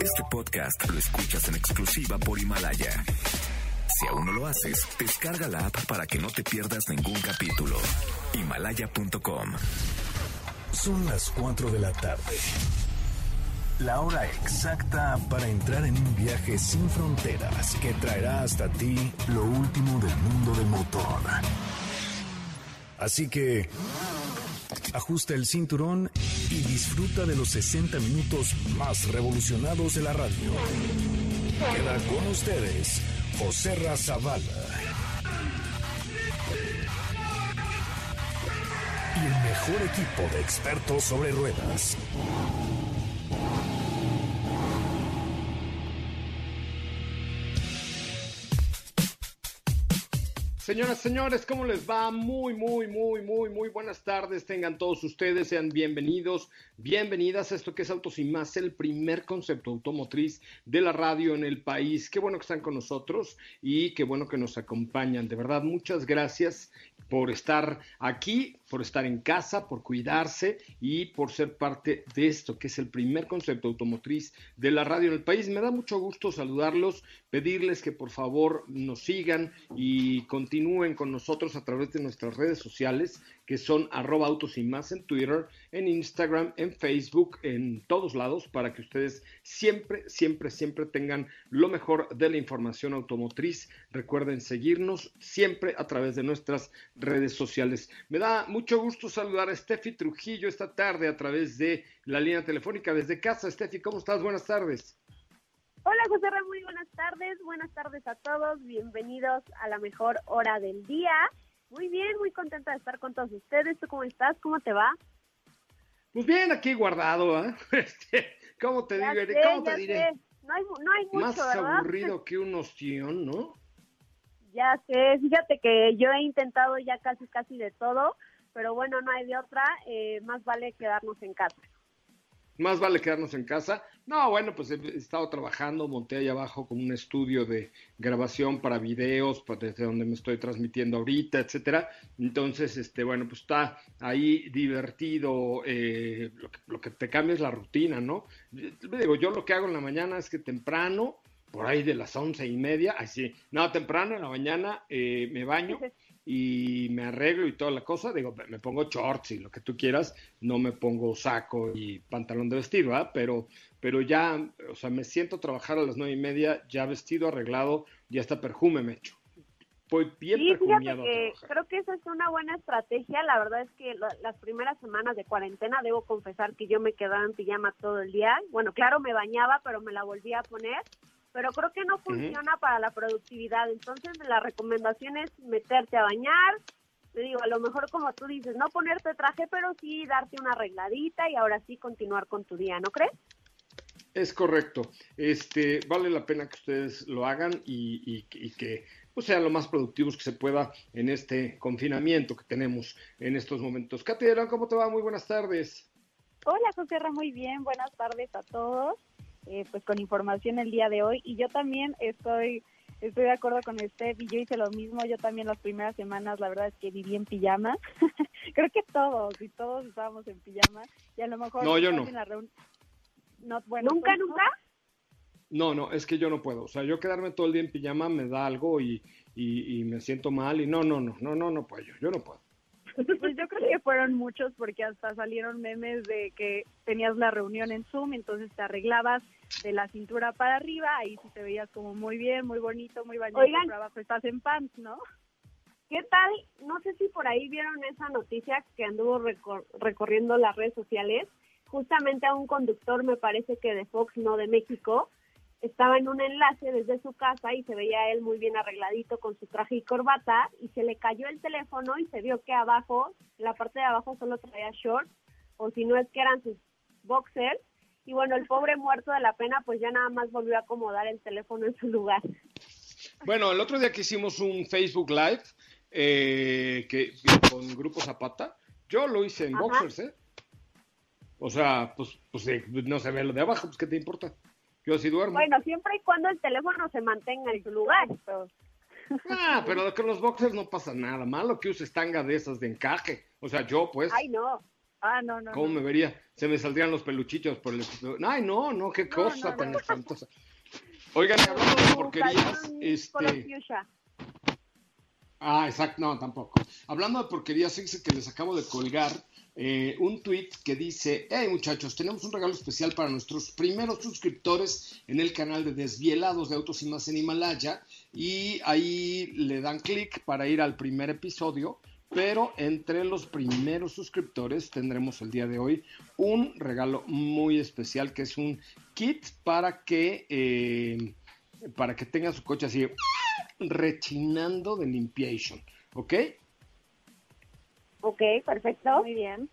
Este podcast lo escuchas en exclusiva por Himalaya. Si aún no lo haces, descarga la app para que no te pierdas ningún capítulo. Himalaya.com. Son las 4 de la tarde. La hora exacta para entrar en un viaje sin fronteras que traerá hasta ti lo último del mundo del motor. Así que ajusta el cinturón y disfruta de los 60 minutos más revolucionados de la radio. Queda con ustedes José Razabala. Y el mejor equipo de expertos sobre ruedas. Señoras, señores, ¿cómo les va? Muy, muy, muy, muy, muy buenas tardes. Tengan todos ustedes, sean bienvenidos, bienvenidas a esto que es Autos y Más, el primer concepto automotriz de la radio en el país. Qué bueno que están con nosotros y qué bueno que nos acompañan. De verdad, muchas gracias por estar aquí, por estar en casa, por cuidarse y por ser parte de esto, que es el primer concepto automotriz de la radio en el país. Me da mucho gusto saludarlos, pedirles que por favor nos sigan y continúen con nosotros a través de nuestras redes sociales, que son arroba autos y más en Twitter, en Instagram, en Facebook, en todos lados, para que ustedes siempre, siempre, siempre tengan lo mejor de la información automotriz. Recuerden seguirnos siempre a través de nuestras redes sociales. Me da mucho gusto saludar a Steffi Trujillo esta tarde a través de la línea telefónica desde casa. Steffi, ¿cómo estás? Buenas tardes. Hola José Ramón, muy buenas tardes. Buenas tardes a todos. Bienvenidos a la mejor hora del día. Muy bien, muy contenta de estar con todos ustedes. ¿Tú cómo estás? ¿Cómo te va? Pues bien, aquí guardado, ¿eh? Este, ¿Cómo te, Ya digo, sé, ¿cómo te diré? sé. No hay, no hay mucho, Más ¿verdad? aburrido que un ostión, ¿no? Ya sé, fíjate que yo he intentado ya casi, casi de todo, pero bueno, no hay de otra. eh, más vale quedarnos en casa. Más vale quedarnos en casa. No, bueno, pues he estado trabajando, monté ahí abajo como un estudio de grabación para videos, pues, desde donde me estoy transmitiendo ahorita, etcétera. Entonces, este, bueno, pues está ahí divertido. eh, lo, que, lo que te cambia es la rutina, ¿no? Digo, yo lo que hago en la mañana es que temprano, por ahí de las once y media, así, no, temprano en la mañana eh, me baño y me arreglo y toda la cosa, digo, me pongo shorts y lo que tú quieras, no me pongo saco y pantalón de vestir, ¿verdad? Pero, pero ya, o sea, me siento a trabajar a las nueve y media, ya vestido, arreglado, y hasta perfume me echo. Voy bien Sí, a que creo que esa es una buena estrategia. La verdad es que la- las primeras semanas de cuarentena debo confesar que yo me quedaba en pijama todo el día. Bueno, claro, me bañaba, pero me la volvía a poner. Pero creo que no funciona para la productividad. Entonces, la recomendación es meterte a bañar. Te digo, a lo mejor como tú dices, no ponerte traje, pero sí darte una arregladita y ahora sí continuar con tu día, ¿no crees? Es correcto. Este, vale la pena que ustedes lo hagan y, y- y que pues, sean lo más productivos que se pueda en este confinamiento que tenemos en estos momentos. Katy ¿cómo te va? Muy buenas tardes. Hola José muy bien, buenas tardes a todos. Eh, pues con información el día de hoy y yo también estoy estoy de acuerdo con Steph y yo hice lo mismo, yo también las primeras semanas la verdad es que viví en pijama. Creo que todos y todos estábamos en pijama y a lo mejor No, yo no. en la reun- no, bueno, ¿Nunca, pues, nunca? No, no, es que yo no puedo. O sea, yo quedarme todo el día en pijama me da algo y, y- y me siento mal y no, no, no, no, no, no puedo. Yo, yo no puedo. Pues yo creo que fueron muchos porque hasta salieron memes de que tenías la reunión en Zoom, entonces te arreglabas de la cintura para arriba, ahí sí te veías como muy bien, muy bonito, muy bañado, Oigan. por abajo estás en pants, ¿no? ¿Qué tal? No sé si por ahí vieron esa noticia que anduvo recor- recorriendo las redes sociales. Justamente a un conductor, me parece que de Fox, no de México, estaba en un enlace desde su casa y se veía a él muy bien arregladito con su traje y corbata y se le cayó el teléfono y se vio que abajo, en la parte de abajo solo traía shorts o si no es que eran sus boxers y bueno, el pobre muerto de la pena pues ya nada más volvió a acomodar el teléfono en su lugar. Bueno, el otro día que hicimos un Facebook Live eh, que, con Grupo Zapata, yo lo hice en Ajá. boxers, ¿eh? O sea, pues, pues no se ve lo de abajo, pues ¿qué te importa? Yo así duermo. Bueno, siempre y cuando el teléfono se mantenga en su lugar. Ah, pero con los boxers no pasa nada. Malo que uses tanga de esas de encaje. O sea, yo, pues. Ay, no. Ah, no, no. ¿Cómo no. me vería? Se me saldrían los peluchitos por el... Ay, no, no, qué cosa no, tan no. espantosa. Oigan, hablando de porquerías, este... Ah, exacto, no, tampoco. Hablando de porquerías, fíjense que les acabo de colgar eh, un tweet que dice, hey muchachos, tenemos un regalo especial para nuestros primeros suscriptores en el canal de Desvielados de Autos y Más en Himalaya y ahí le dan clic para ir al primer episodio, pero entre los primeros suscriptores tendremos el día de hoy un regalo muy especial que es un kit para que, eh, para que tenga su coche así rechinando de limpiation, ¿ok? Ok, perfecto. Muy bien.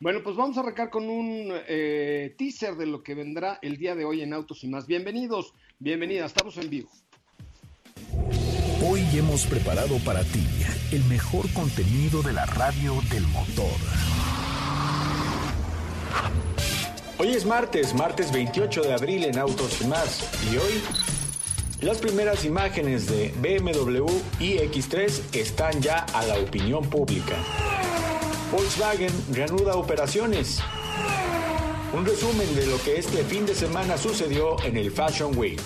Bueno, pues vamos a arrancar con un eh, teaser de lo que vendrá el día de hoy en Autos y más. Bienvenidos, bienvenidas, estamos en vivo. Hoy hemos preparado para ti el mejor contenido de la radio del motor. Hoy es martes, martes 28 de abril en Autos y más. Y hoy, las primeras imágenes de BMW iX3 están ya a la opinión pública. Volkswagen reanuda operaciones. Un resumen de lo que este fin de semana sucedió en el Fashion Week.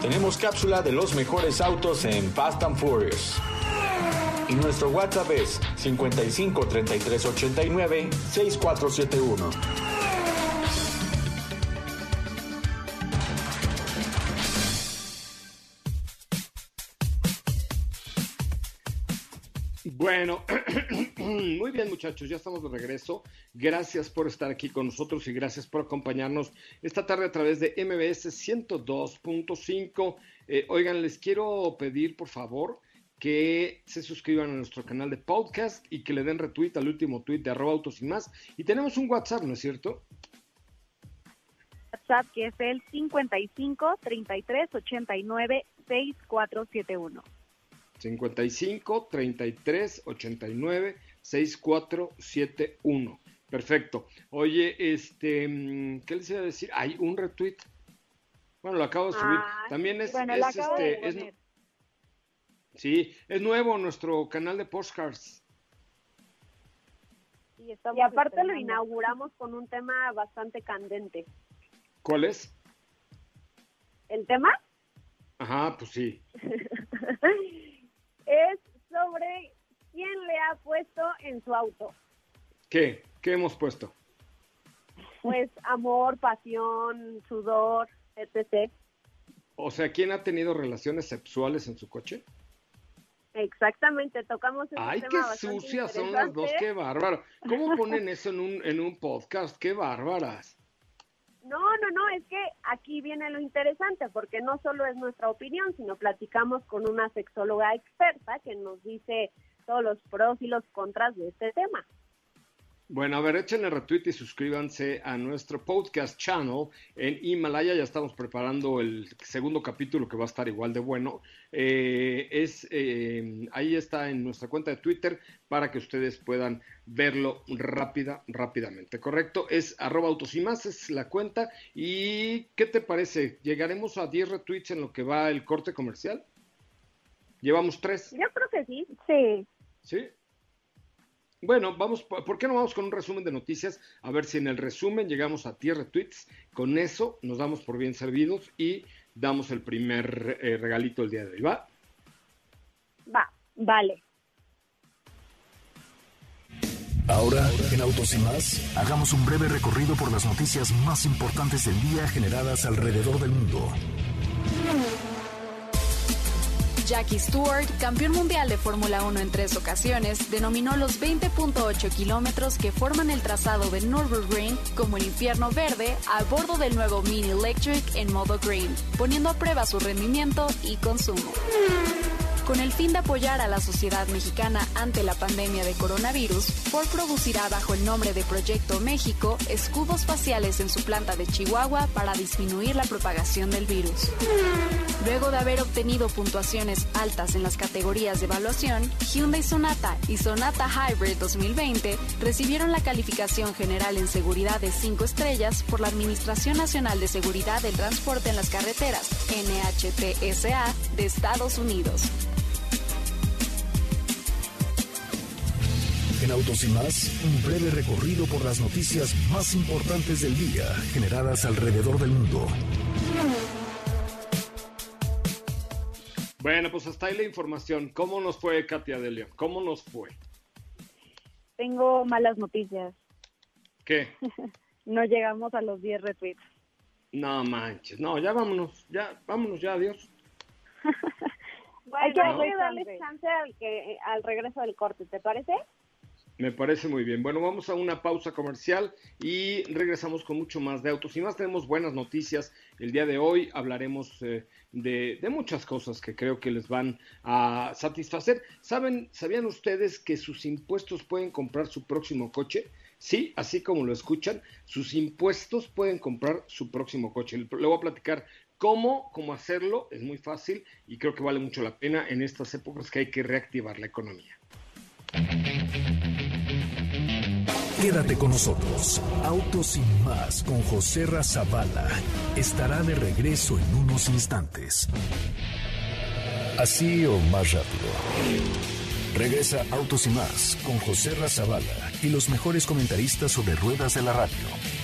Tenemos cápsula de los mejores autos en Fast and Furious. Y nuestro WhatsApp es 55 33 89 6471. Bueno, muy bien muchachos, ya estamos de regreso. Gracias por estar aquí con nosotros y gracias por acompañarnos esta tarde a través de MBS 102.5. Eh, oigan, les quiero pedir por favor que se suscriban a nuestro canal de podcast y que le den retweet al último tweet de arroba autos y más. Y tenemos un WhatsApp, ¿no es cierto? WhatsApp que es el 55 33 89 6471. 55 33 89 6471. Perfecto. Oye, este, mm, ¿qué les iba a decir? Hay un retweet. Bueno, lo acabo de subir. Ah, También es, Bueno, lo este, es- sí, es nuevo nuestro canal de postcards. Y, Y aparte lo estrenando. inauguramos con un tema bastante candente. ¿Cuál es? ¿El tema? Ajá, pues sí. es sobre quién le ha puesto en su auto. ¿Qué? ¿Qué hemos puesto? Pues amor, pasión, sudor, etc. O sea, ¿quién ha tenido relaciones sexuales en su coche? Exactamente, tocamos ese Ay, tema qué sucias son las dos, qué bárbaro. ¿Cómo ponen eso en un, en un podcast? Qué bárbaras. No, no, no, es que aquí viene lo interesante, porque no solo es nuestra opinión, sino platicamos con una sexóloga experta que nos dice todos los pros y los contras de este tema. Bueno, a ver, échenle retweet y suscríbanse a nuestro podcast channel en Himalaya. Ya estamos preparando el segundo capítulo que va a estar igual de bueno. Eh, es eh, ahí está en nuestra cuenta de Twitter para que ustedes puedan verlo rápida, rápidamente. Correcto, es arroba autos y más, es la cuenta. ¿Y qué te parece? ¿Llegaremos a 10 retweets en lo que va el corte comercial? Llevamos tres. Yo creo que sí. Sí. ¿Sí? Bueno, vamos, ¿por qué no vamos con un resumen de noticias? A ver si en el resumen llegamos a 10 retweets. Con eso nos damos por bien servidos y damos el primer eh, regalito el día de hoy. ¿Va? Va, vale. Ahora, en Autos y más, hagamos un breve recorrido por las noticias más importantes del día generadas alrededor del mundo. Jackie Stewart, campeón mundial de Fórmula 1 en tres ocasiones, denominó los 20.8 kilómetros que forman el trazado de Nürburgring como el infierno verde a bordo del nuevo Mini Electric en modo green, poniendo a prueba su rendimiento y consumo. Con el fin de apoyar a la sociedad mexicana ante la pandemia de coronavirus, Ford producirá bajo el nombre de Proyecto México escudos faciales en su planta de Chihuahua para disminuir la propagación del virus. Luego de haber obtenido puntuaciones altas en las categorías de evaluación, Hyundai Sonata y Sonata Hybrid 2020 recibieron la calificación general en seguridad de 5 estrellas por la Administración Nacional de Seguridad del Transporte en las Carreteras, NHTSA, de Estados Unidos. En Autos y más, un breve recorrido por las noticias más importantes del día generadas alrededor del mundo. Bueno, pues hasta ahí la información. ¿Cómo nos fue, Katia de León? ¿Cómo nos fue? Tengo malas noticias. ¿Qué? no llegamos a los 10 retweets. No manches, no, ya vámonos, ya, vámonos ya, adiós. bueno, hay que, darle chance al, que, al regreso del corte, ¿te parece? Me parece muy bien. Bueno, vamos a una pausa comercial y regresamos con mucho más de autos y más. Tenemos buenas noticias. El día de hoy hablaremos eh, de, de, muchas cosas que creo que les van a satisfacer. ¿Saben, ¿Sabían ustedes que sus impuestos pueden comprar su próximo coche? Sí, así como lo escuchan, sus impuestos pueden comprar su próximo coche. Le voy a platicar cómo, cómo hacerlo. Es muy fácil y creo que vale mucho la pena en estas épocas que hay que reactivar la economía. Quédate con nosotros. Autos sin más con José Razabala estará de regreso en unos instantes. Así o más rápido. Regresa Autos y más con José Razabala y los mejores comentaristas sobre ruedas de la radio.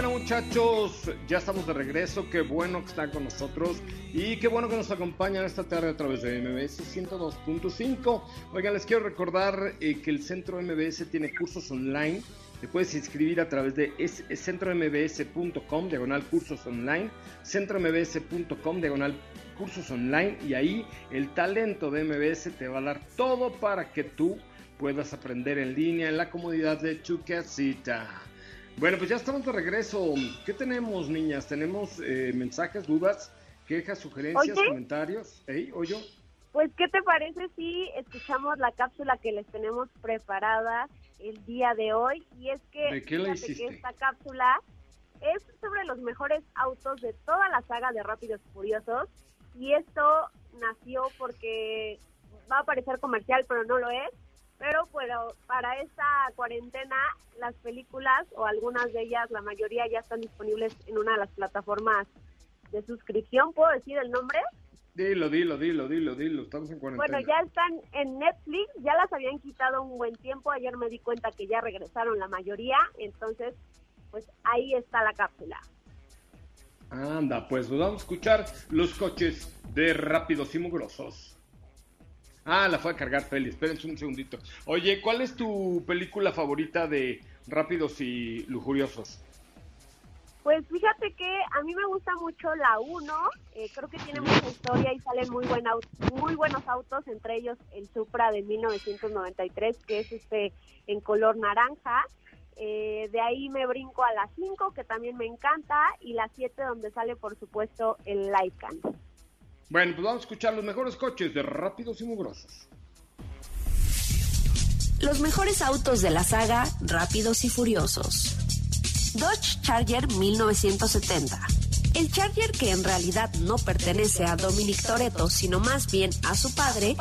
Bueno muchachos, ya estamos de regreso, qué bueno que están con nosotros y qué bueno que nos acompañan esta tarde a través de MBS 102.5. Oigan, les quiero recordar eh, que el Centro MBS tiene cursos online, te puedes inscribir a través de centrombs.com, diagonal cursos online, centrombs.com, diagonal cursos online y ahí el talento de MBS te va a dar todo para que tú puedas aprender en línea en la comodidad de tu casita. Bueno, pues ya estamos de regreso. ¿Qué tenemos, niñas? ¿Tenemos eh, mensajes, dudas, quejas, sugerencias, comentarios? ¿Ey, oyo? Pues, ¿qué te parece si escuchamos la cápsula que les tenemos preparada el día de hoy? Y es que, ¿De qué la hiciste? que esta cápsula es sobre los mejores autos de toda la saga de Rápidos y Furiosos. Y esto nació porque va a parecer comercial, pero no lo es pero bueno, para esta cuarentena las películas o algunas de ellas, la mayoría ya están disponibles en una de las plataformas de suscripción. ¿Puedo decir el nombre? Dilo, dilo, dilo, dilo, dilo, estamos en cuarentena. Bueno, ya están en Netflix, ya las habían quitado un buen tiempo, ayer me di cuenta que ya regresaron la mayoría, entonces pues ahí está la cápsula. Anda, pues vamos a escuchar los coches de rápidos y mugrosos. Ah, la fue a cargar Feli. Espérense un segundito. Oye, ¿cuál es tu película favorita de Rápidos y Lujuriosos? Pues fíjate que a mí me gusta mucho la 1. Eh, creo que tiene mucha historia y salen muy, buen muy buenos autos, entre ellos el Supra de 1993, que es este en color naranja. Eh, de ahí me brinco a la 5, que también me encanta, y la 7, donde sale, por supuesto, el Lycan. Bueno, pues vamos a escuchar los mejores coches de Rápidos y Mugrosos. Los mejores autos de la saga Rápidos y Furiosos. Dodge Charger 1970. El Charger que en realidad no pertenece a Dominic Toretto, sino más bien a su padre,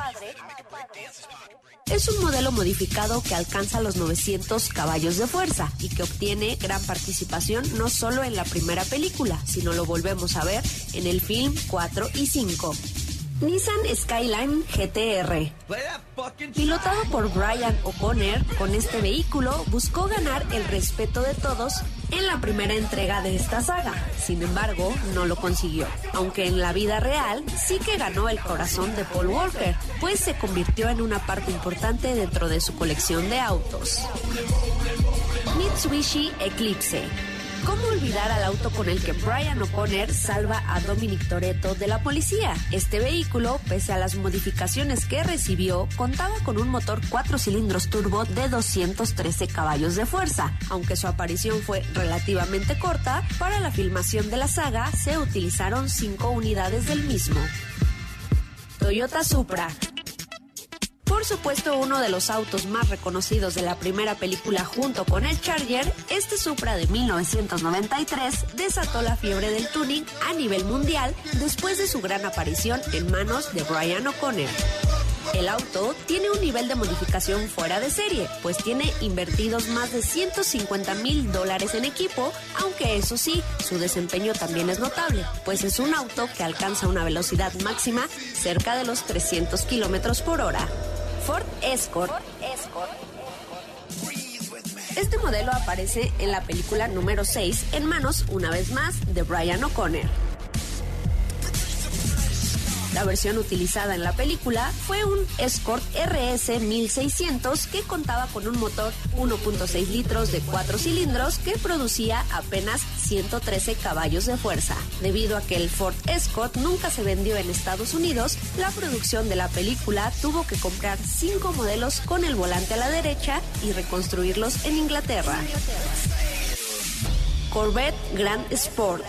es un modelo modificado que alcanza los 900 caballos de fuerza y que obtiene gran participación no solo en la primera película, sino lo volvemos a ver en el film 4 y 5. Nissan Skyline GTR. Pilotado por Brian O'Connor, con este vehículo buscó ganar el respeto de todos en la primera entrega de esta saga. Sin embargo, no lo consiguió, aunque en la vida real sí que ganó el corazón de Paul Walker, pues se convirtió en una parte importante dentro de su colección de autos. Mitsubishi Eclipse. ¿Cómo olvidar al auto con el que Brian O'Connor salva a Dominic Toretto de la policía? Este vehículo, pese a las modificaciones que recibió, contaba con un motor 4 cilindros turbo de 213 caballos de fuerza. Aunque su aparición fue relativamente corta, para la filmación de la saga se utilizaron 5 unidades del mismo. Toyota Supra. Por supuesto, uno de los autos más reconocidos de la primera película junto con el Charger, este Supra de 1993 desató la fiebre del tuning a nivel mundial después de su gran aparición en manos de Brian O'Connor. El auto tiene un nivel de modificación fuera de serie, pues tiene invertidos más de 150 mil dólares en equipo, aunque eso sí, su desempeño también es notable, pues es un auto que alcanza una velocidad máxima cerca de los 300 kilómetros por hora. Ford Escort. Este modelo aparece en la película número 6 en manos, una vez más, de Brian O'Connor. La versión utilizada en la película fue un Escort RS 1600 que contaba con un motor 1.6 litros de 4 cilindros que producía apenas 113 caballos de fuerza. Debido a que el Ford Escort nunca se vendió en Estados Unidos, la producción de la película tuvo que comprar 5 modelos con el volante a la derecha y reconstruirlos en Inglaterra. Corvette Grand Sport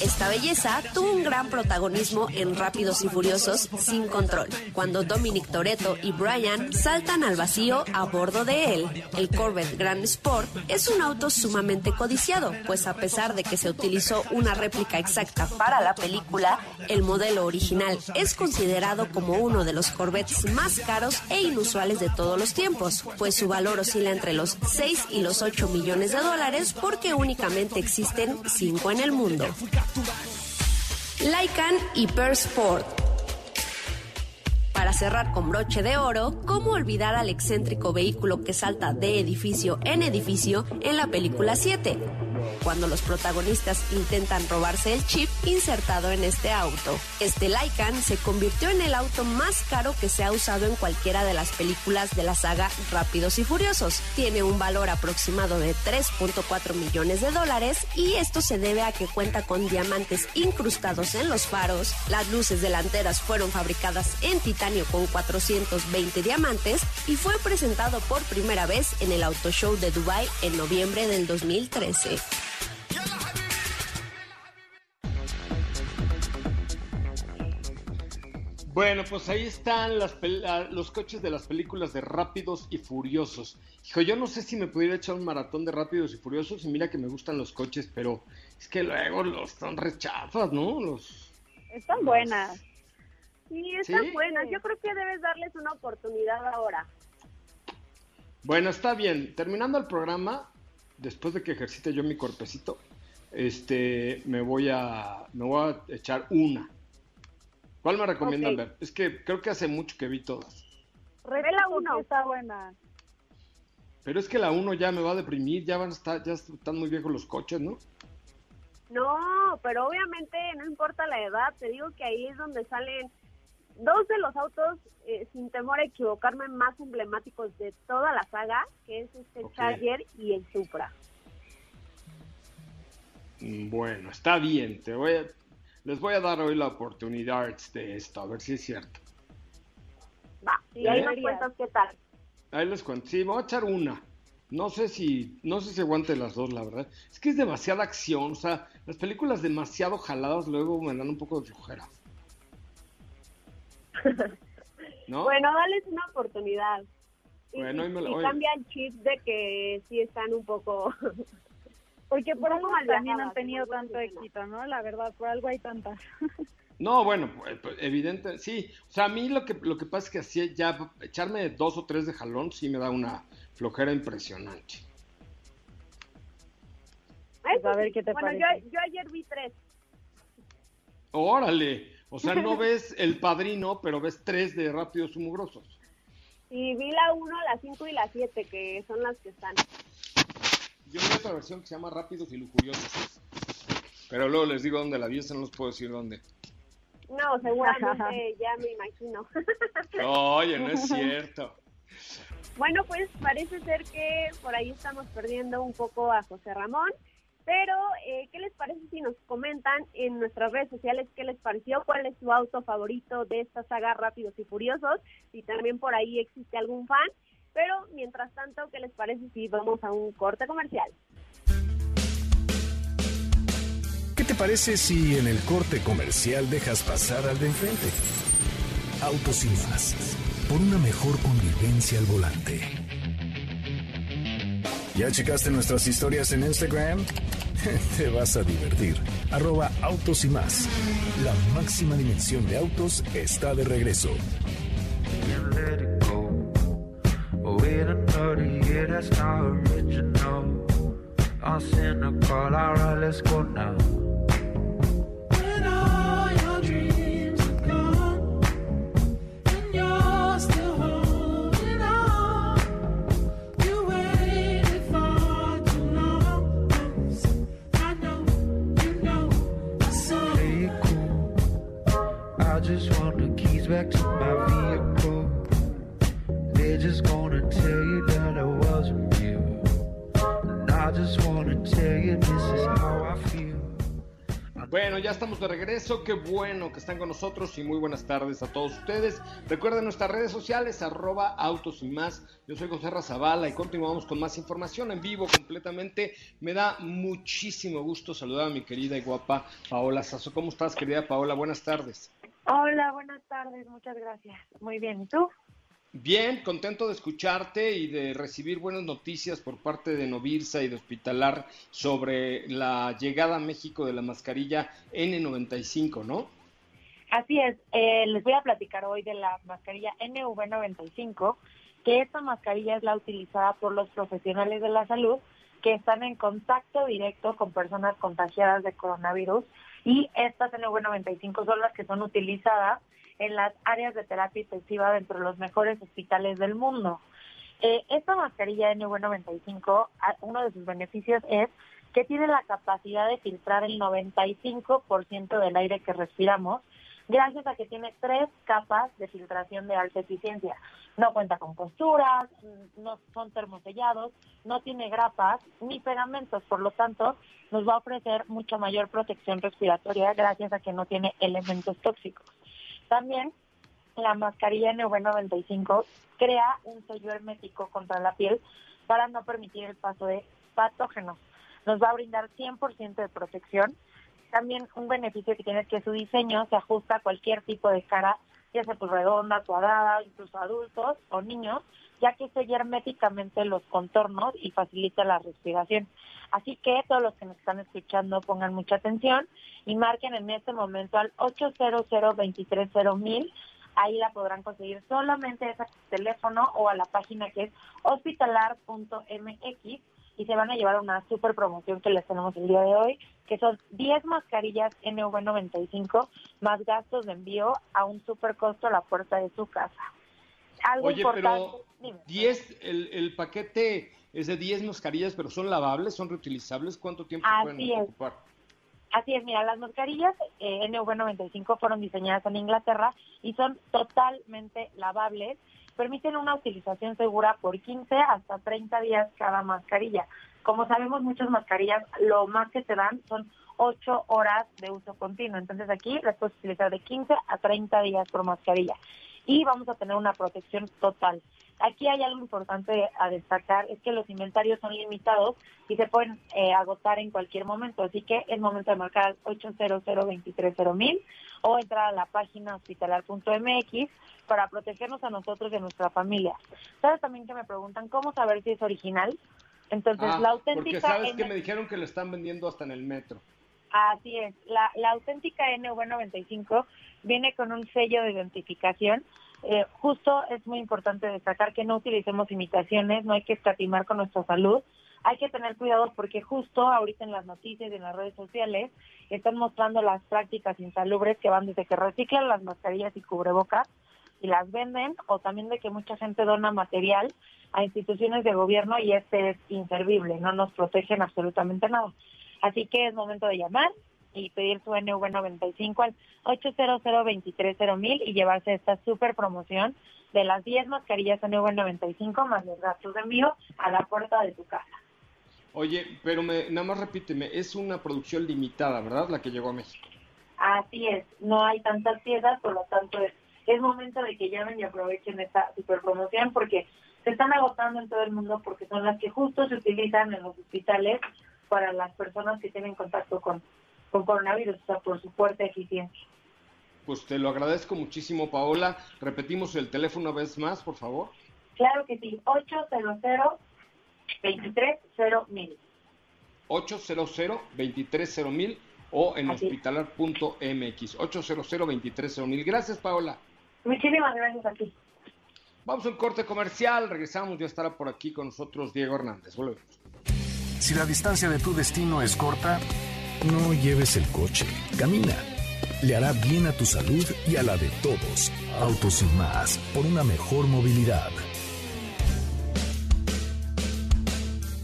esta belleza tuvo un gran protagonismo en Rápidos y Furiosos sin control, cuando Dominic Toretto y Brian saltan al vacío a bordo de él. El Corvette Grand Sport es un auto sumamente codiciado, pues a pesar de que se utilizó una réplica exacta para la película, el modelo original es considerado como uno de los Corvettes más caros e inusuales de todos los tiempos, pues su valor oscila entre los 6 y los 8 millones de dólares porque únicamente existen 5 en el mundo. Lycan Hypersport. Para cerrar con broche de oro, ¿cómo olvidar al excéntrico vehículo que salta de edificio en edificio en la película 7? Cuando los protagonistas intentan robarse el chip insertado en este auto. Este Lycan se convirtió en el auto más caro que se ha usado en cualquiera de las películas de la saga Rápidos y Furiosos. Tiene un valor aproximado de 3.4 millones de dólares y esto se debe a que cuenta con diamantes incrustados en los faros, las luces delanteras fueron fabricadas en titanio con 420 diamantes y fue presentado por primera vez en el Auto Show de Dubai en noviembre del 2013. Bueno, pues ahí están las ah, los coches de las películas de Rápidos y Furiosos. Hijo, yo no sé si me pudiera echar un maratón de Rápidos y Furiosos y mira que me gustan los coches, pero es que luego los son rechazas, ¿no? Los... Están buenas. Sí, están ¿Sí? buenas. Yo creo que debes darles una oportunidad ahora. Bueno, está bien. Terminando el programa, después de que ejercite yo mi cuerpecito, este, me voy a, me voy a echar una. ¿Cuál me recomiendan ver? Es que creo que hace mucho que vi todas. Revela Recuerdo uno. que Está buena. Pero es que la 1 ya me va a deprimir, ya van a estar, ya están muy viejos los coches, ¿no? No, pero obviamente no importa la edad. Te digo que ahí es donde salen dos de los autos, eh, sin temor a equivocarme, más emblemáticos de toda la saga, que es este Ok. Charger y el Supra. Mm, Bueno, está bien, te voy a- les voy a dar hoy la oportunidad de esto, a ver si es cierto. Va, y ahí nos Deberías. cuentas qué tal. Ahí les cuento. Sí, me voy a echar una. No sé si, no sé si aguante las dos, la verdad. Es que es demasiada acción, o sea, las películas demasiado jaladas luego me dan un poco de flojera. ¿No? Bueno, dales una oportunidad. Y, hoy me la- y cambia el chip de que sí están un poco... Porque por Un algo también han tenido tanto éxito, ¿no? La verdad, por algo hay tantas. No, bueno, pues, pues, evidente, sí. O sea, a mí lo que, lo que pasa es que así ya echarme dos o tres de jalón sí me da una flojera impresionante. Eso a ver qué te bueno, parece. yo, yo ayer vi tres. Órale. O sea, no ves el padrino, pero ves tres de Rápidos y Mugrosos. Y vi la 1, la 5 y la 7, que son las que están. Yo vi otra versión que se llama Rápidos y Lujuriosos. Pero luego les digo dónde la vi, no les puedo decir dónde. No, seguramente ya me imagino. Oye, no es cierto. Bueno, pues parece ser que por ahí estamos perdiendo un poco a José Ramón, pero eh, ¿qué les parece si nos comentan en nuestras redes sociales qué les pareció, cuál es su auto favorito de esta saga Rápidos y Furiosos, si también por ahí existe algún fan, pero mientras tanto, ¿qué les parece si vamos a un corte comercial? ¿Qué te parece si en el corte comercial dejas pasar al de enfrente? Autos y más, por una mejor convivencia al volante. ¿Ya checaste nuestras historias en Instagram? Te vas a divertir. Arroba autos y más. La máxima dimensión de autos está de regreso. When all your dreams are gone and you're still holding on, you waited far too long. I know, you know, so play it cool. I just want the keys back Bueno, ya estamos de regreso. Qué bueno que están con nosotros y muy buenas tardes a todos ustedes. Recuerden nuestras redes sociales, arroba autos y más. Yo soy José Razabala y continuamos con más información en vivo completamente. Me da muchísimo gusto saludar a mi querida y guapa Paola Sasso. ¿Cómo estás, querida Paola? Buenas tardes. Hola, buenas tardes, muchas gracias. Muy bien, ¿y tú? Bien, contento de escucharte y de recibir buenas noticias por parte de Novirsa y de Hospitalar sobre la llegada a México de la mascarilla N95, ¿no? Así es, eh, les voy a platicar hoy de la mascarilla NV95, que esta mascarilla es la utilizada por los profesionales de la salud que están en contacto directo con personas contagiadas de coronavirus y estas NV95 son las que son utilizadas en las áreas de terapia intensiva dentro de los mejores hospitales del mundo. Eh, esta mascarilla NV95, a- uno de sus beneficios es que tiene la capacidad de filtrar el 95% del aire que respiramos, gracias a que tiene tres capas de filtración de alta eficiencia. No cuenta con costuras, mm, no son termosellados, no tiene grapas ni pegamentos, por lo tanto, nos va a ofrecer mucha mayor protección respiratoria gracias a que no tiene elementos tóxicos. También la mascarilla NV95 crea un sello hermético contra la piel para no permitir el paso de patógenos. Nos va a brindar 100% de protección. También un beneficio que tiene es que su diseño se ajusta a cualquier tipo de cara, ya sea pues redonda, cuadrada, incluso adultos o niños, ya que sella herméticamente los contornos y facilita la respiración. Así que todos los que nos están escuchando pongan mucha atención y marquen en este momento al 800 230 Ahí la podrán conseguir solamente ese teléfono o a la página que es hospitalar.mx y se van a llevar una super promoción que les tenemos el día de hoy, que son 10 mascarillas NV95 más gastos de envío a un super costo a la puerta de su casa. Algo Oye, importante. pero dime. 10, el, el paquete es de 10 mascarillas, pero son lavables, son reutilizables. ¿Cuánto tiempo Así pueden es. ocupar? Así es, mira, las mascarillas eh, NV95 fueron diseñadas en Inglaterra y son totalmente lavables. Permiten una utilización segura por 15 hasta 30 días cada mascarilla. Como sabemos, muchas mascarillas lo más que te dan son 8 horas de uso continuo. Entonces aquí las puedes utilizar de 15 a 30 días por mascarilla. Y vamos a tener una protección total. Aquí hay algo importante a destacar, es que los inventarios son limitados y se pueden eh, agotar en cualquier momento. Así que es momento de marcar al 800 230 o entrar a la página hospitalar.mx para protegernos a nosotros y a nuestra familia. ¿Sabes también que me preguntan cómo saber si es original? Entonces, Ah, la porque auténtica... sabes que me dijeron que lo están vendiendo hasta en el metro. Así es, la, la auténtica NV95 viene con un sello de identificación. Eh, justo es muy importante destacar que no utilicemos imitaciones, no hay que escatimar con nuestra salud. hay que tener cuidado porque justo ahorita en las noticias y en las redes sociales están mostrando las prácticas insalubres que van desde que reciclan las mascarillas y cubrebocas y las venden o también de que mucha gente dona material a instituciones de gobierno y este es inservible, no nos protegen absolutamente nada. Así que es momento de llamar y pedir su NV95 al 800 230 y llevarse esta super promoción de las 10 mascarillas NV95 más los gastos de envío a la puerta de tu casa. Oye, pero me, nada más repíteme, es una producción limitada, ¿verdad? La que llegó a México. Así es, no hay tantas piezas, por lo tanto es, es momento de que llamen y aprovechen esta super promoción porque se están agotando en todo el mundo porque son las que justo se utilizan en los hospitales para las personas que tienen contacto con, con coronavirus, o sea, por su fuerte eficiencia. Pues te lo agradezco muchísimo, Paola. Repetimos el teléfono una vez más, por favor. Claro que sí, 800 230 800 230 o en hospitalar.mx. 800 230 Gracias, Paola. Muchísimas gracias a ti. Vamos a un corte comercial. Regresamos. Ya estará por aquí con nosotros Diego Hernández. Volvemos. Si la distancia de tu destino es corta, no lleves el coche, camina. Le hará bien a tu salud y a la de todos. Autos sin más, por una mejor movilidad.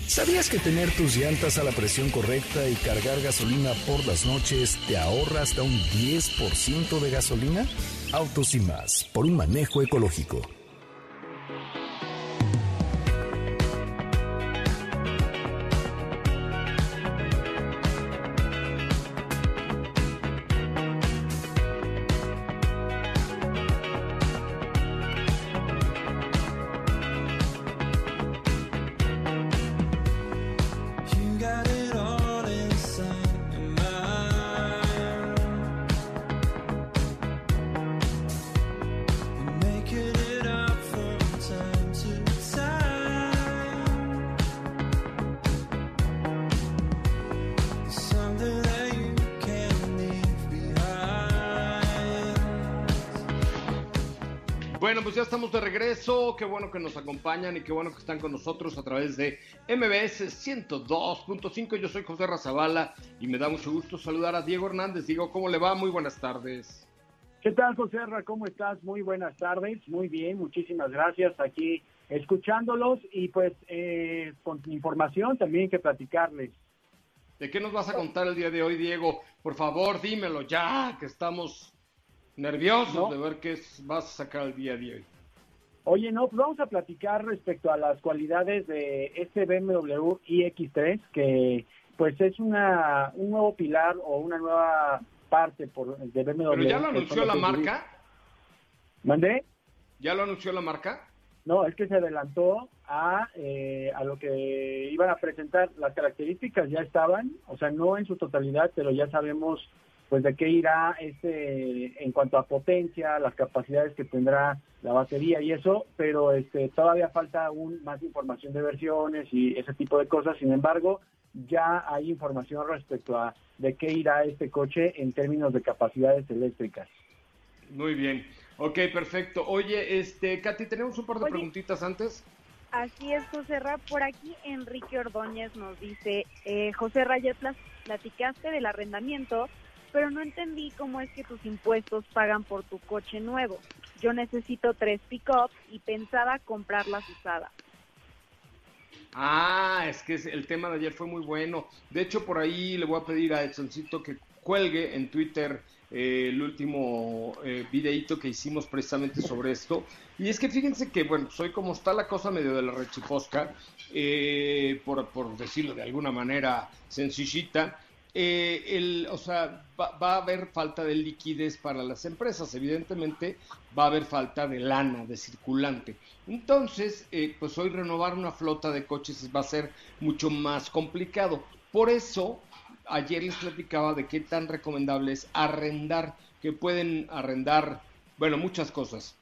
¿Sabías que tener tus llantas a la presión correcta y cargar gasolina por las noches te ahorra hasta un 10% de gasolina? Autos sin más, por un manejo ecológico. Bueno, pues ya estamos de regreso. Qué bueno que nos acompañan y qué bueno que están con nosotros a través de MBS 102.5. Yo soy José Razabala y me da mucho gusto saludar a Diego Hernández. Diego, ¿cómo le va? Muy buenas tardes. ¿Qué tal, José Ra? ¿Cómo estás? Muy buenas tardes. Muy bien, muchísimas gracias. Aquí escuchándolos y pues eh, con información también que platicarles. ¿De qué nos vas a contar el día de hoy, Diego? Por favor, dímelo ya, que estamos nerviosos No. de ver qué vas a sacar el día de hoy. Oye, no, pues vamos a platicar respecto a las cualidades de este BMW iX3, que pues es una un nuevo pilar o una nueva parte por, de BMW. Pero ya lo anunció la marca. ¿Mandé? ¿Ya lo anunció la marca? No, es que se adelantó a, eh, a lo que iban a presentar. Las características ya estaban, o sea, no en su totalidad, pero ya sabemos pues de qué irá este en cuanto a potencia, las capacidades que tendrá la batería y eso, pero este todavía falta aún más información de versiones y ese tipo de cosas. Sin embargo, ya hay información respecto a de qué irá este coche en términos de capacidades eléctricas. Muy bien. Ok, perfecto. Oye, este, Katy, tenemos un par de Oye. preguntitas antes. Así es, José Ra. Por aquí Enrique Ordóñez nos dice, eh, José Ra, ayer platicaste del arrendamiento, pero no entendí cómo es que tus impuestos pagan por tu coche nuevo. Yo necesito tres pick-ups y pensaba comprarlas usadas. Ah, es que el tema de ayer fue muy bueno. De hecho, por ahí le voy a pedir a Edsoncito que cuelgue en Twitter eh, el último eh, videíto que hicimos precisamente sobre esto. Y es que fíjense que, bueno, soy como está la cosa medio de la rechiposca, eh, por, por decirlo de alguna manera sencillita. Eh, el, o sea, va, a haber falta de liquidez para las empresas, evidentemente va a haber falta de lana, de circulante. Entonces, eh, pues hoy renovar una flota de coches va a ser mucho más complicado. Por eso, ayer les platicaba de qué tan recomendable es arrendar, que pueden arrendar, bueno, muchas cosas.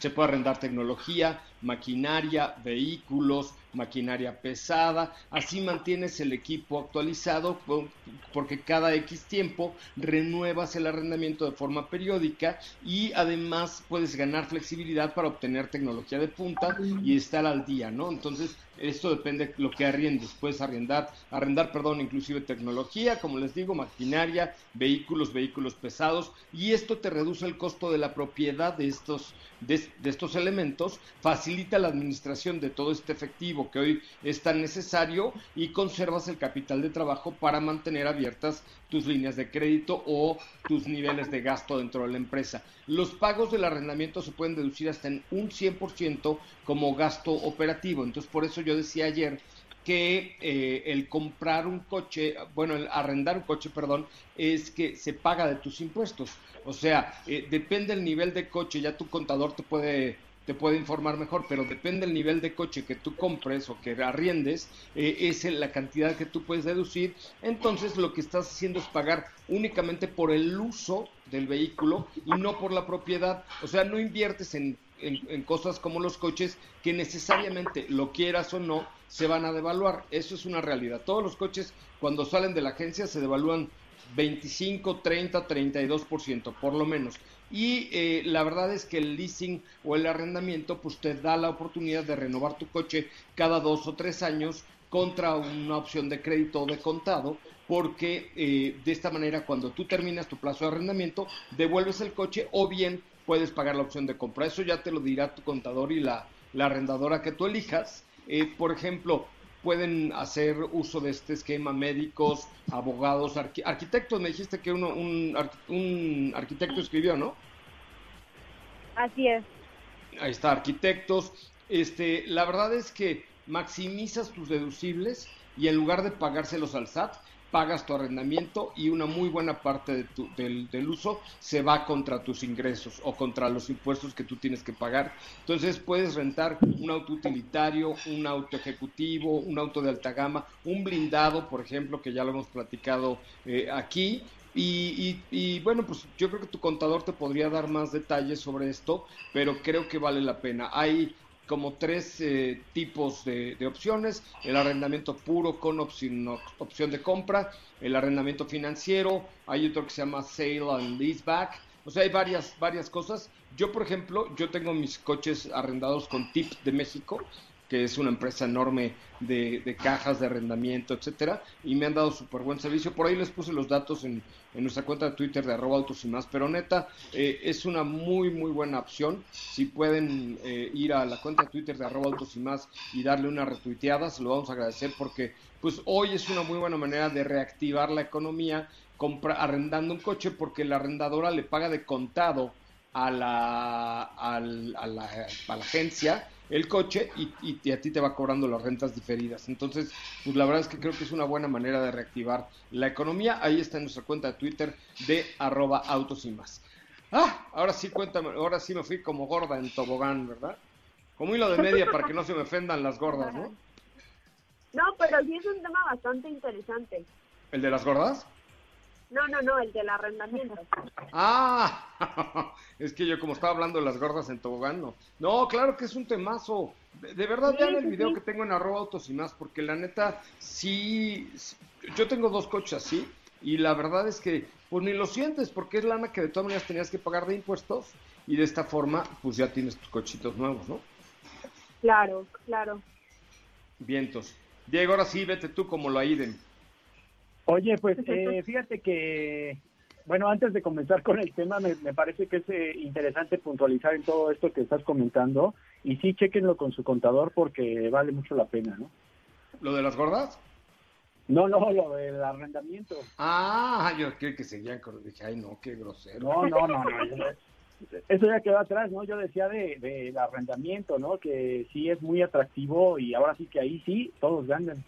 Se puede arrendar tecnología, maquinaria, vehículos, maquinaria pesada, así mantienes el equipo actualizado po- porque cada X tiempo renuevas el arrendamiento de forma periódica y además puedes ganar flexibilidad para obtener tecnología de punta y estar al día, ¿no? Entonces, esto depende de lo que arriendes. Puedes arrendar, arrendar, perdón, inclusive tecnología, como les digo, maquinaria, vehículos, vehículos pesados, y esto te reduce el costo de la propiedad de estos, de, de estos elementos, facilita la administración de todo este efectivo que hoy es tan necesario y conservas el capital de trabajo para mantener abiertas tus líneas de crédito o tus niveles de gasto dentro de la empresa. Los pagos del arrendamiento se pueden deducir hasta en un 100% como gasto operativo. Entonces, por eso yo decía ayer que eh, el comprar un coche, bueno, el arrendar un coche, perdón, es que se paga de tus impuestos. O sea, eh, depende del nivel de coche, ya tu contador te puede te puede informar mejor, pero depende del nivel de coche que tú compres o que arriendes, eh, es la cantidad que tú puedes deducir. Entonces lo que estás haciendo es pagar únicamente por el uso del vehículo y no por la propiedad. O sea, no inviertes en, en- cosas como los coches que necesariamente, lo quieras o no, se van a devaluar. Eso es una realidad. Todos los coches cuando salen de la agencia se devalúan 25, 30, 32%, por lo menos. Y eh, la verdad es que el leasing o el arrendamiento pues te da la oportunidad de renovar tu coche cada dos o tres años contra una opción de crédito o de contado, porque eh, de esta manera cuando tú terminas tu plazo de arrendamiento, devuelves el coche o bien puedes pagar la opción de compra. Eso ya te lo dirá tu contador y la, arrendadora que tú elijas. Eh, por ejemplo, pueden hacer uso de este esquema médicos, abogados, arqui- arquitectos. Me dijiste que uno, un, un arquitecto escribió, ¿no? Así es. Ahí está, arquitectos. Este, la verdad es que maximizas tus deducibles y en lugar de pagárselos al SAT, pagas tu arrendamiento y una muy buena parte de tu- del, del uso se va contra tus ingresos o contra los impuestos que tú tienes que pagar. Entonces puedes rentar un auto utilitario, un auto ejecutivo, un auto de alta gama, un blindado, por ejemplo, que ya lo hemos platicado eh, aquí. Y, y- y, bueno, pues yo creo que tu contador te podría dar más detalles sobre esto, pero creo que vale la pena. Hay como tres eh, tipos de, de opciones, el arrendamiento puro con opción, de compra, el arrendamiento financiero, hay otro que se llama sale and leaseback, o sea, hay varias, varias cosas. Yo, por ejemplo, yo tengo mis coches arrendados con TIP de México, que es una empresa enorme de, de cajas de arrendamiento, etcétera, y me han dado súper buen servicio. Por ahí les puse los datos en, en nuestra cuenta de Twitter de arroba autos y más, pero neta, eh, es una muy, muy buena opción. Si pueden eh, ir a la cuenta de Twitter de arroba autos y más y darle una retuiteada, se lo vamos a agradecer porque pues hoy es una muy buena manera de reactivar la economía compra, arrendando un coche porque la arrendadora le paga de contado a la, al- a la, a la agencia el coche y, y- y a ti te va cobrando las rentas diferidas. Entonces, pues la verdad es que creo que es una buena manera de reactivar la economía. Ahí está en nuestra cuenta de Twitter de arroba autos y más. Ah, ahora sí cuéntame, ahora sí me fui como gorda en tobogán, ¿verdad? Como hilo de media para que no se me ofendan las gordas, ¿no? No, pero sí es un tema bastante interesante. ¿El de las gordas? No, no, no, el del arrendamiento. Ah, es que yo como estaba hablando de las gordas en tobogán, no. No, claro que es un temazo. De, de verdad, Sí, vean el video sí. que tengo en arroba autos y más, porque la neta, sí, sí, yo tengo dos coches así, y la verdad es que, pues ni lo sientes, porque es lana que de todas maneras tenías que pagar de impuestos, y de esta forma, pues ya tienes tus cochitos nuevos, ¿no? Claro, claro. Vientos. Diego, ahora sí, vete tú como lo Aiden. Oye, pues eh, fíjate que, bueno, antes de comenzar con el tema, me, me parece que es eh, interesante puntualizar en todo esto que estás comentando y sí, chequenlo con su contador porque vale mucho la pena, ¿no? ¿Lo de las gordas? No, no, lo del arrendamiento. Ah, yo creí que seguían con... Dije, ay, no, qué grosero. No, no, no, no. Eso ya quedó atrás, ¿no? Yo decía de, del arrendamiento, ¿no? Que sí es muy atractivo y ahora sí que ahí sí todos ganan.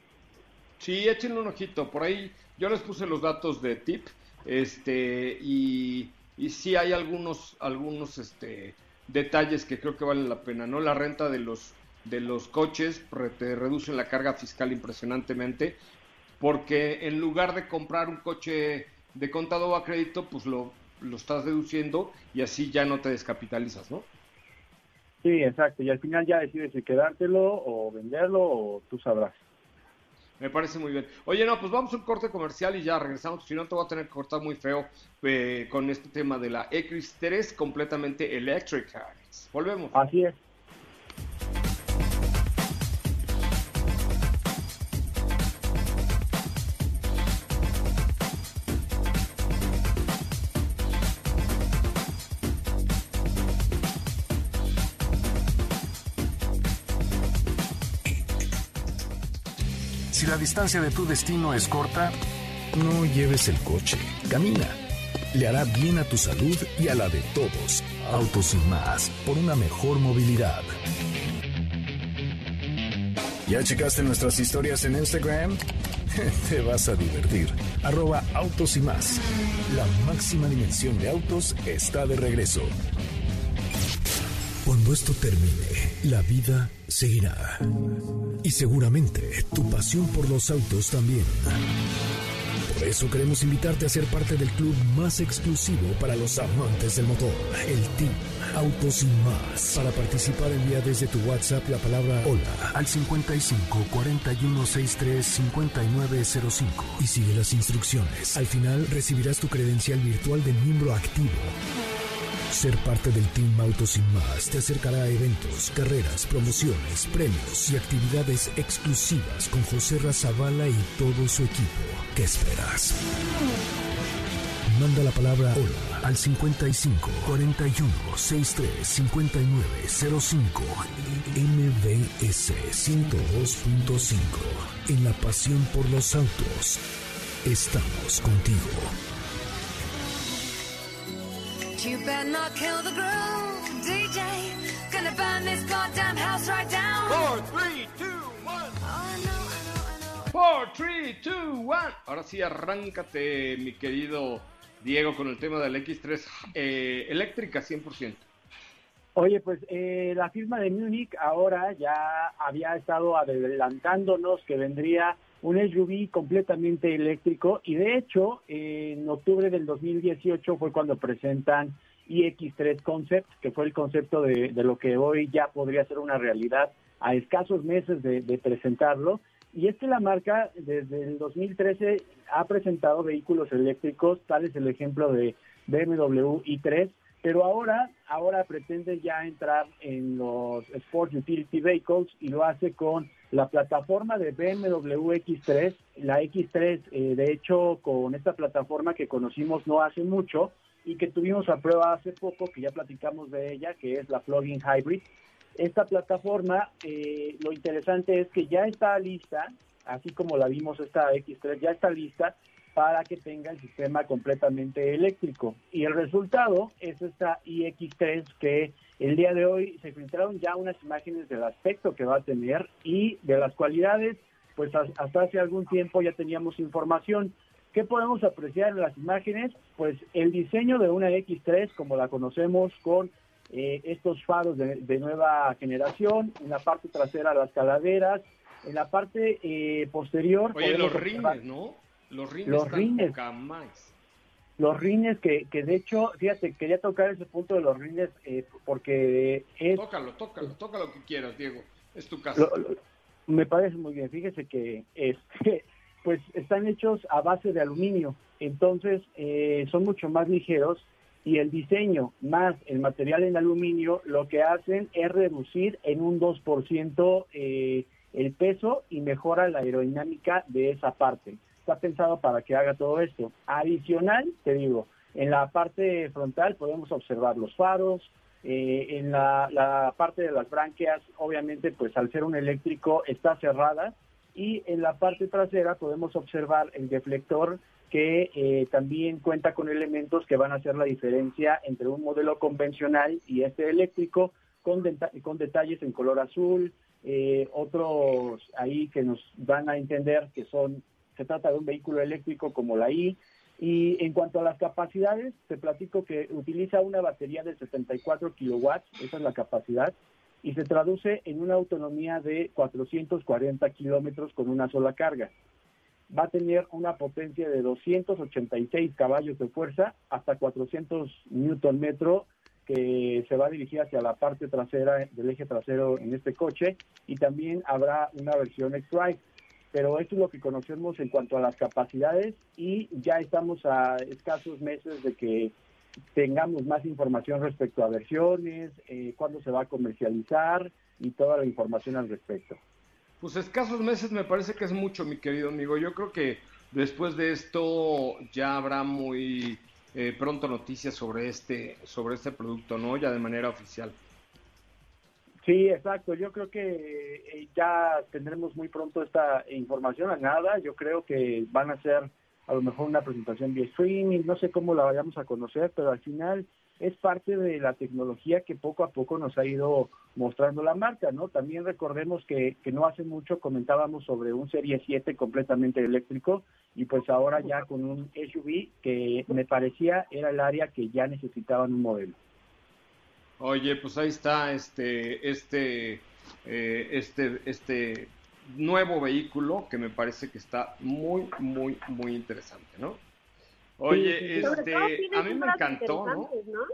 Sí, échenle un ojito. Por ahí yo les puse los datos de tip. Este, y, y sí hay algunos, algunos este, detalles que creo que valen la pena, ¿no? La renta de los, de los coches te reducen la carga fiscal impresionantemente. Porque en lugar de comprar un coche de contado o a crédito, pues lo, lo estás deduciendo y así ya no te descapitalizas, ¿no? Sí, exacto. Y al final ya decides si quedártelo o venderlo o tú sabrás. Me parece muy bien. Oye, no, pues vamos a un corte comercial y ya regresamos. Si no, te voy a tener que cortar muy feo eh, con este tema de la X3 completamente eléctrica. Volvemos. Así es. Distancia de tu destino es corta, no lleves el coche, camina. Le hará bien a tu salud y a la de todos. Autos y más, por una mejor movilidad. ¿Ya checaste nuestras historias en Instagram? Te vas a divertir. Arroba autos y más. La máxima dimensión de autos está de regreso. Cuando esto termine, la vida seguirá. Y seguramente tu pasión por los autos también. Por eso queremos invitarte a ser parte del club más exclusivo para los amantes del motor, el Team Autos y Más. Para participar envía desde tu WhatsApp la palabra hola al 55 41 63 5905 y sigue las instrucciones. Al final recibirás tu credencial virtual de miembro activo. Ser parte del Team Autos y Más te acercará a eventos, carreras, promociones, premios y actividades exclusivas con José Razabala y todo su equipo. ¿Qué esperas? Manda la palabra hola al 55 41 63 59 05 MBS 102.5. En la pasión por los autos, estamos contigo. You better not kill the groove, DJ. Gonna burn this goddamn house right down. Four, three, two, one. Oh, I know, I know, I know. 4, 3, 2, 1. Ahora sí, arráncate, mi querido Diego, con el tema del X3 eh, eléctrica 100%. Oye, pues eh, la firma de Múnich ahora ya había estado adelantándonos que vendría un SUV completamente eléctrico y de hecho en octubre del 2018 fue cuando presentan iX3 Concept, que fue el concepto de, lo que hoy ya podría ser una realidad a escasos meses de, de presentarlo. Y es que la marca desde el 2013 ha presentado vehículos eléctricos, tal es el ejemplo de BMW i3, pero ahora, ahora pretende ya entrar en los Sport Utility Vehicles y lo hace con la plataforma de BMW X3, la X3, eh, de hecho, con esta plataforma que conocimos no hace mucho y que tuvimos a prueba hace poco, que ya platicamos de ella, que es la Plug-in Hybrid. Esta plataforma, eh, lo interesante es que ya está lista, así como la vimos esta X3, ya está lista para que tenga el sistema completamente eléctrico. Y el resultado es esta iX3 que el día de hoy se filtraron ya unas imágenes del aspecto que va a tener y de las cualidades, pues has- hasta hace algún tiempo ya teníamos información. ¿Qué podemos apreciar en las imágenes? Pues el diseño de una X3 como la conocemos con eh, estos faros de, de nueva generación, en la parte trasera las caladeras, en la parte eh, posterior... Oye, los observar- rines, ¿no? Los rines Los están rines. poca más. Los rines que, que de hecho, fíjate, quería tocar ese punto de los rines eh, porque es, Tócalo, tócalo, tócalo lo que quieras, Diego. Es tu casa. lo- lo- me parece muy bien. Fíjese que este, pues están hechos a base de aluminio, entonces eh, son mucho más ligeros y el diseño más el material en aluminio lo que hacen es reducir en un 2% eh, el peso y mejora la aerodinámica de esa parte. Está pensado para que haga todo esto. Adicional, te digo, en la parte frontal podemos observar los faros, eh, en la, la parte de las branquias, obviamente, pues al ser un eléctrico está cerrada y en la parte trasera podemos observar el deflector que eh, también cuenta con elementos que van a hacer la diferencia entre un modelo convencional y este eléctrico con, con detalles en color azul, eh, otros ahí que nos van a entender que son se trata de un vehículo eléctrico como la I. Y en cuanto a las capacidades, te platico que utiliza una batería de 74 kilowatts, esa es la capacidad, y se traduce en una autonomía de 440 kilómetros con una sola carga. Va a tener una potencia de 286 caballos de fuerza hasta 400 newton metro, que se va a dirigir hacia la parte trasera del eje trasero en este coche y también habrá una versión X-Drive. Pero esto es lo que conocemos en cuanto a las capacidades y ya estamos a escasos meses de que tengamos más información respecto a versiones, eh, cuándo se va a comercializar y toda la información al respecto. Pues escasos meses me parece que es mucho, mi querido amigo. Yo creo que después de esto ya habrá muy eh, pronto noticias sobre este, sobre este producto, ¿no? Ya de manera oficial. Sí, exacto. Yo creo que eh, ya tendremos muy pronto esta información a nada. Yo creo que van a ser a lo mejor una presentación vía streaming, no sé cómo la vayamos a conocer, pero al final es parte de la tecnología que poco a poco nos ha ido mostrando la marca, ¿no? También recordemos que, que no hace mucho comentábamos sobre un Serie 7 completamente eléctrico y pues ahora ya con un SUV que me parecía era el área que ya necesitaban un modelo. Oye, pues ahí está este, este, eh, este, este nuevo vehículo que me parece que está muy, muy, muy interesante, ¿no? Oye, este, a mí me encantó, ¿no? ¿no?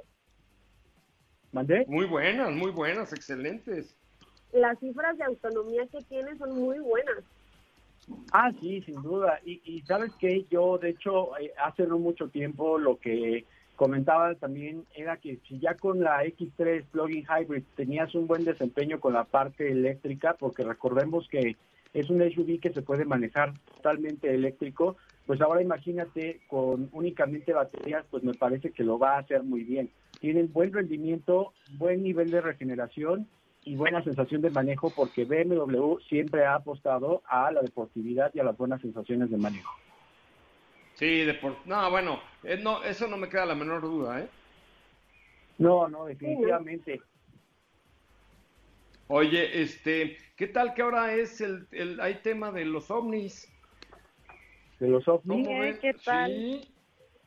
¿Mandé? Muy buenas, muy buenas, excelentes. Las cifras de autonomía que tiene son muy buenas. Ah, sí, sin duda. Y, y sabes que yo, de hecho, eh, hace no mucho tiempo lo que comentaba también era que si ya con la X3 Plug-in Hybrid tenías un buen desempeño con la parte eléctrica, porque recordemos que es un SUV que se puede manejar totalmente eléctrico, pues ahora imagínate con únicamente baterías, pues me parece que lo va a hacer muy bien. Tienen buen rendimiento, buen nivel de regeneración y buena sensación de manejo porque BMW siempre ha apostado a la deportividad y a las buenas sensaciones de manejo. Sí, de por... No, bueno, eh, no, eso no me queda la menor duda, ¿eh? No, no, definitivamente. Oye, este, ¿qué tal que ahora es el, el hay tema de los ovnis? De los ovnis. ¿Cómo ven? ¿Qué tal? Sí.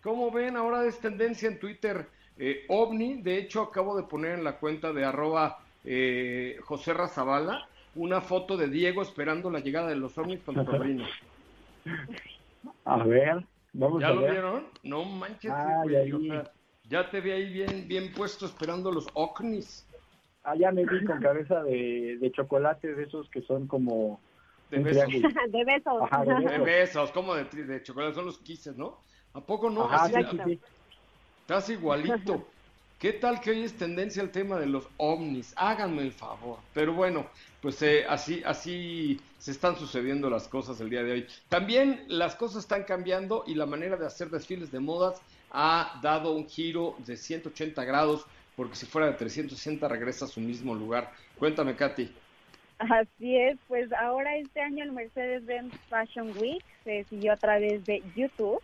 ¿Cómo ven? Ahora es tendencia en Twitter eh, ovni. De hecho, acabo de poner en la cuenta de arroba eh, José Razabala una foto de Diego esperando la llegada de los ovnis con su sobrino. A ver, vamos ¿Ya lo vieron? No manches, Ah, güey, ya o sea, ya te vi ahí bien, bien puesto esperando los ovnis. Allá me vi con cabeza de, de chocolate de esos que son como De besos. de besos. Ajá, de De besos. besos, como de, de chocolate, son los kisses, ¿no? ¿A poco no? Ajá, Así, sí, sí, sí. Estás igualito. ¿Qué tal que hoy es tendencia el tema de los ovnis? Háganme el favor. Pero bueno, pues eh, así, así se están sucediendo las cosas el día de hoy. También las cosas están cambiando y la manera de hacer desfiles de modas ha dado un giro de 180 grados, porque si fuera de 360 regresa a su mismo lugar. Cuéntame, Katy. Así es, pues ahora este año el Mercedes-Benz Fashion Week se siguió a través de YouTube.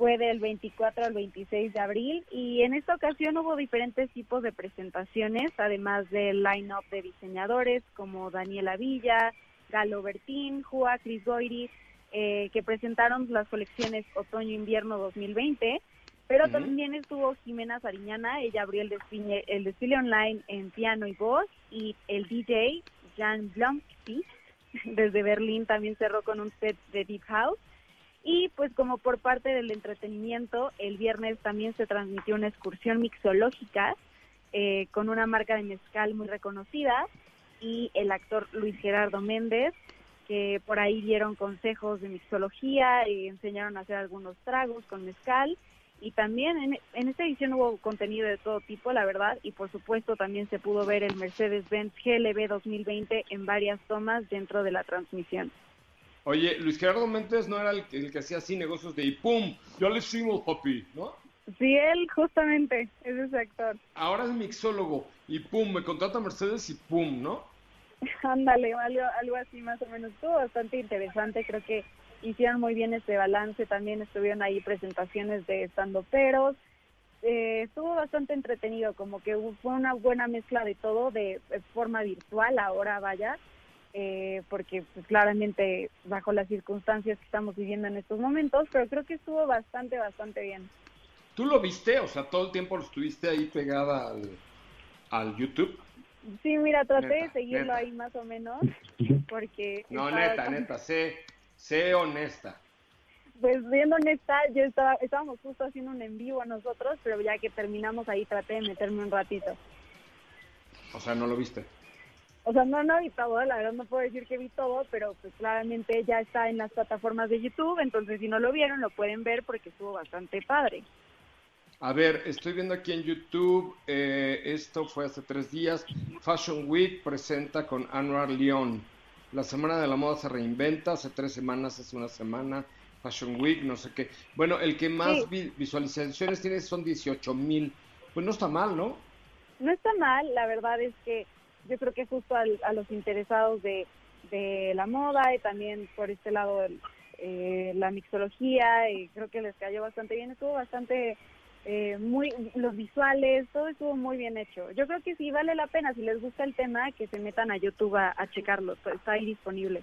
Fue del 24 al 26 de abril y en esta ocasión hubo diferentes tipos de presentaciones, además del line-up de diseñadores como Daniela Villa, Galo Bertín, Jua, Chris Goiri, eh, que presentaron las colecciones Otoño-Invierno 2020. Pero también estuvo Jimena Sariñana, ella abrió el desfile, el desfile online en piano y voz y el DJ Jan Blomqvist desde Berlín también cerró con un set de Deep House. Y pues como por parte del entretenimiento, el viernes también se transmitió una excursión mixológica eh, con una marca de mezcal muy reconocida y el actor Luis Gerardo Méndez, que por ahí dieron consejos de mixología y enseñaron a hacer algunos tragos con mezcal. Y también en, en esta edición hubo contenido de todo tipo, la verdad, y por supuesto también se pudo ver el Mercedes-Benz GLB 2020 en varias tomas dentro de la transmisión. Oye, Luis Gerardo Méndez no era el, que- el que hacía así negocios de y pum, ya le hicimos, papi, ¿no? Sí, él justamente es ese actor. Ahora es mixólogo y pum, me contrata Mercedes y pum, ¿no? Ándale, algo, algo así más o menos. Estuvo bastante interesante, creo que hicieron muy bien este balance, también estuvieron ahí presentaciones de estando peros. Eh, estuvo bastante entretenido, como que fue una buena mezcla de todo, de, de forma virtual ahora, vaya, eh, porque pues, claramente bajo las circunstancias que estamos viviendo en estos momentos, pero creo que estuvo bastante, bastante bien. ¿Tú lo viste? O sea, todo el tiempo lo estuviste ahí pegada al, al YouTube. Sí, mira, traté de seguirlo neta. ahí más o menos, porque... No, neta, neta, sé, sé honesta. Pues siendo honesta, yo estaba, estábamos justo haciendo un en vivo nosotros, pero ya que terminamos ahí traté de meterme un ratito. O sea, no lo viste. O sea, no, no vi todo, la verdad no puedo decir que vi todo, pero pues claramente ya está en las plataformas de YouTube, entonces si no lo vieron lo pueden ver porque estuvo bastante padre. A ver, estoy viendo aquí en YouTube, eh, esto fue hace tres días, Fashion Week presenta con Anwar León. La Semana de la Moda se reinventa, hace tres semanas, hace una semana, Fashion Week, no sé qué. Bueno, el que más Sí. vi- visualizaciones tiene son 18 mil. Pues no está mal, ¿no? No está mal, la verdad es que yo creo que justo al- a los interesados de, la moda y también por este lado el- eh, la mixología, y creo que les cayó bastante bien, estuvo bastante eh, muy los visuales, todo estuvo muy bien hecho. Yo creo que sí vale la pena, si les gusta el tema, que se metan a YouTube a, checarlo, está ahí disponible.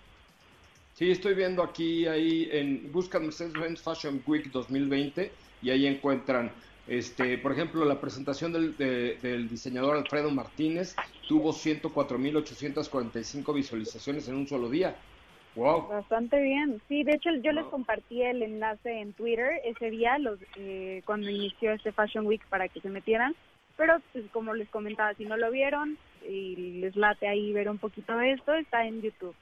Sí, estoy viendo aquí, ahí en, buscan Mercedes-Benz Fashion Week 2020 y ahí encuentran, este, por ejemplo, la presentación del, de- del diseñador Alfredo Martínez tuvo 104.845 visualizaciones en un solo día. ¡Wow! Bastante bien. Sí, de hecho yo les compartí el enlace en Twitter ese día, los, eh, cuando inició este Fashion Week para que se metieran. Pero pues, como les comentaba, si no lo vieron y les late ahí ver un poquito de esto, está en YouTube.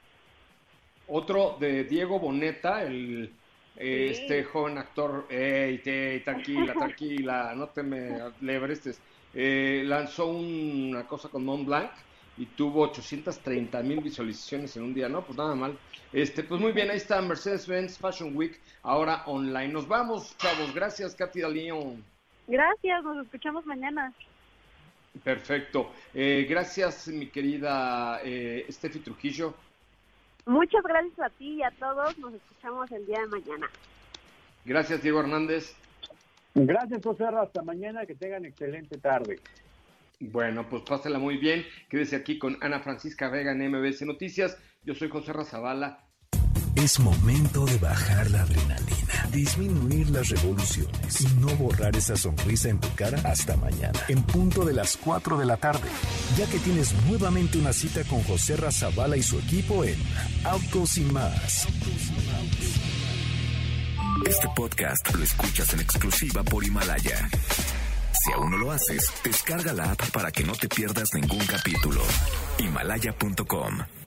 Otro de Diego Boneta, el Sí. este joven actor, ey, ey, tranquila, tranquila, no te me lebrestes, eh, lanzó una cosa con Mont Blanc y tuvo 830 mil visualizaciones en un día, ¿no? Pues nada mal. Este, pues muy bien, ahí está Mercedes-Benz Fashion Week, ahora online. Nos vamos, chavos. Gracias, Katy León. Gracias, nos escuchamos mañana. Perfecto. Eh, gracias, mi querida eh, Steffi Trujillo. Muchas gracias a ti y a todos. Nos escuchamos el día de mañana. Gracias, Diego Hernández. Gracias, José. Hasta mañana. Que tengan excelente tarde. Bueno, pues pásela muy bien. Quédese aquí con Ana Francisca Vega en MBC Noticias. Yo soy José Razabala. Es momento de bajar la adrenalina, disminuir las revoluciones y no borrar esa sonrisa en tu cara hasta mañana, en punto de las 4 de la tarde, ya que tienes nuevamente una cita con José Razabala y su equipo en Autos y más. Este podcast lo escuchas en exclusiva por Himalaya. Si aún no lo haces, descarga la app para que no te pierdas ningún capítulo. Himalaya.com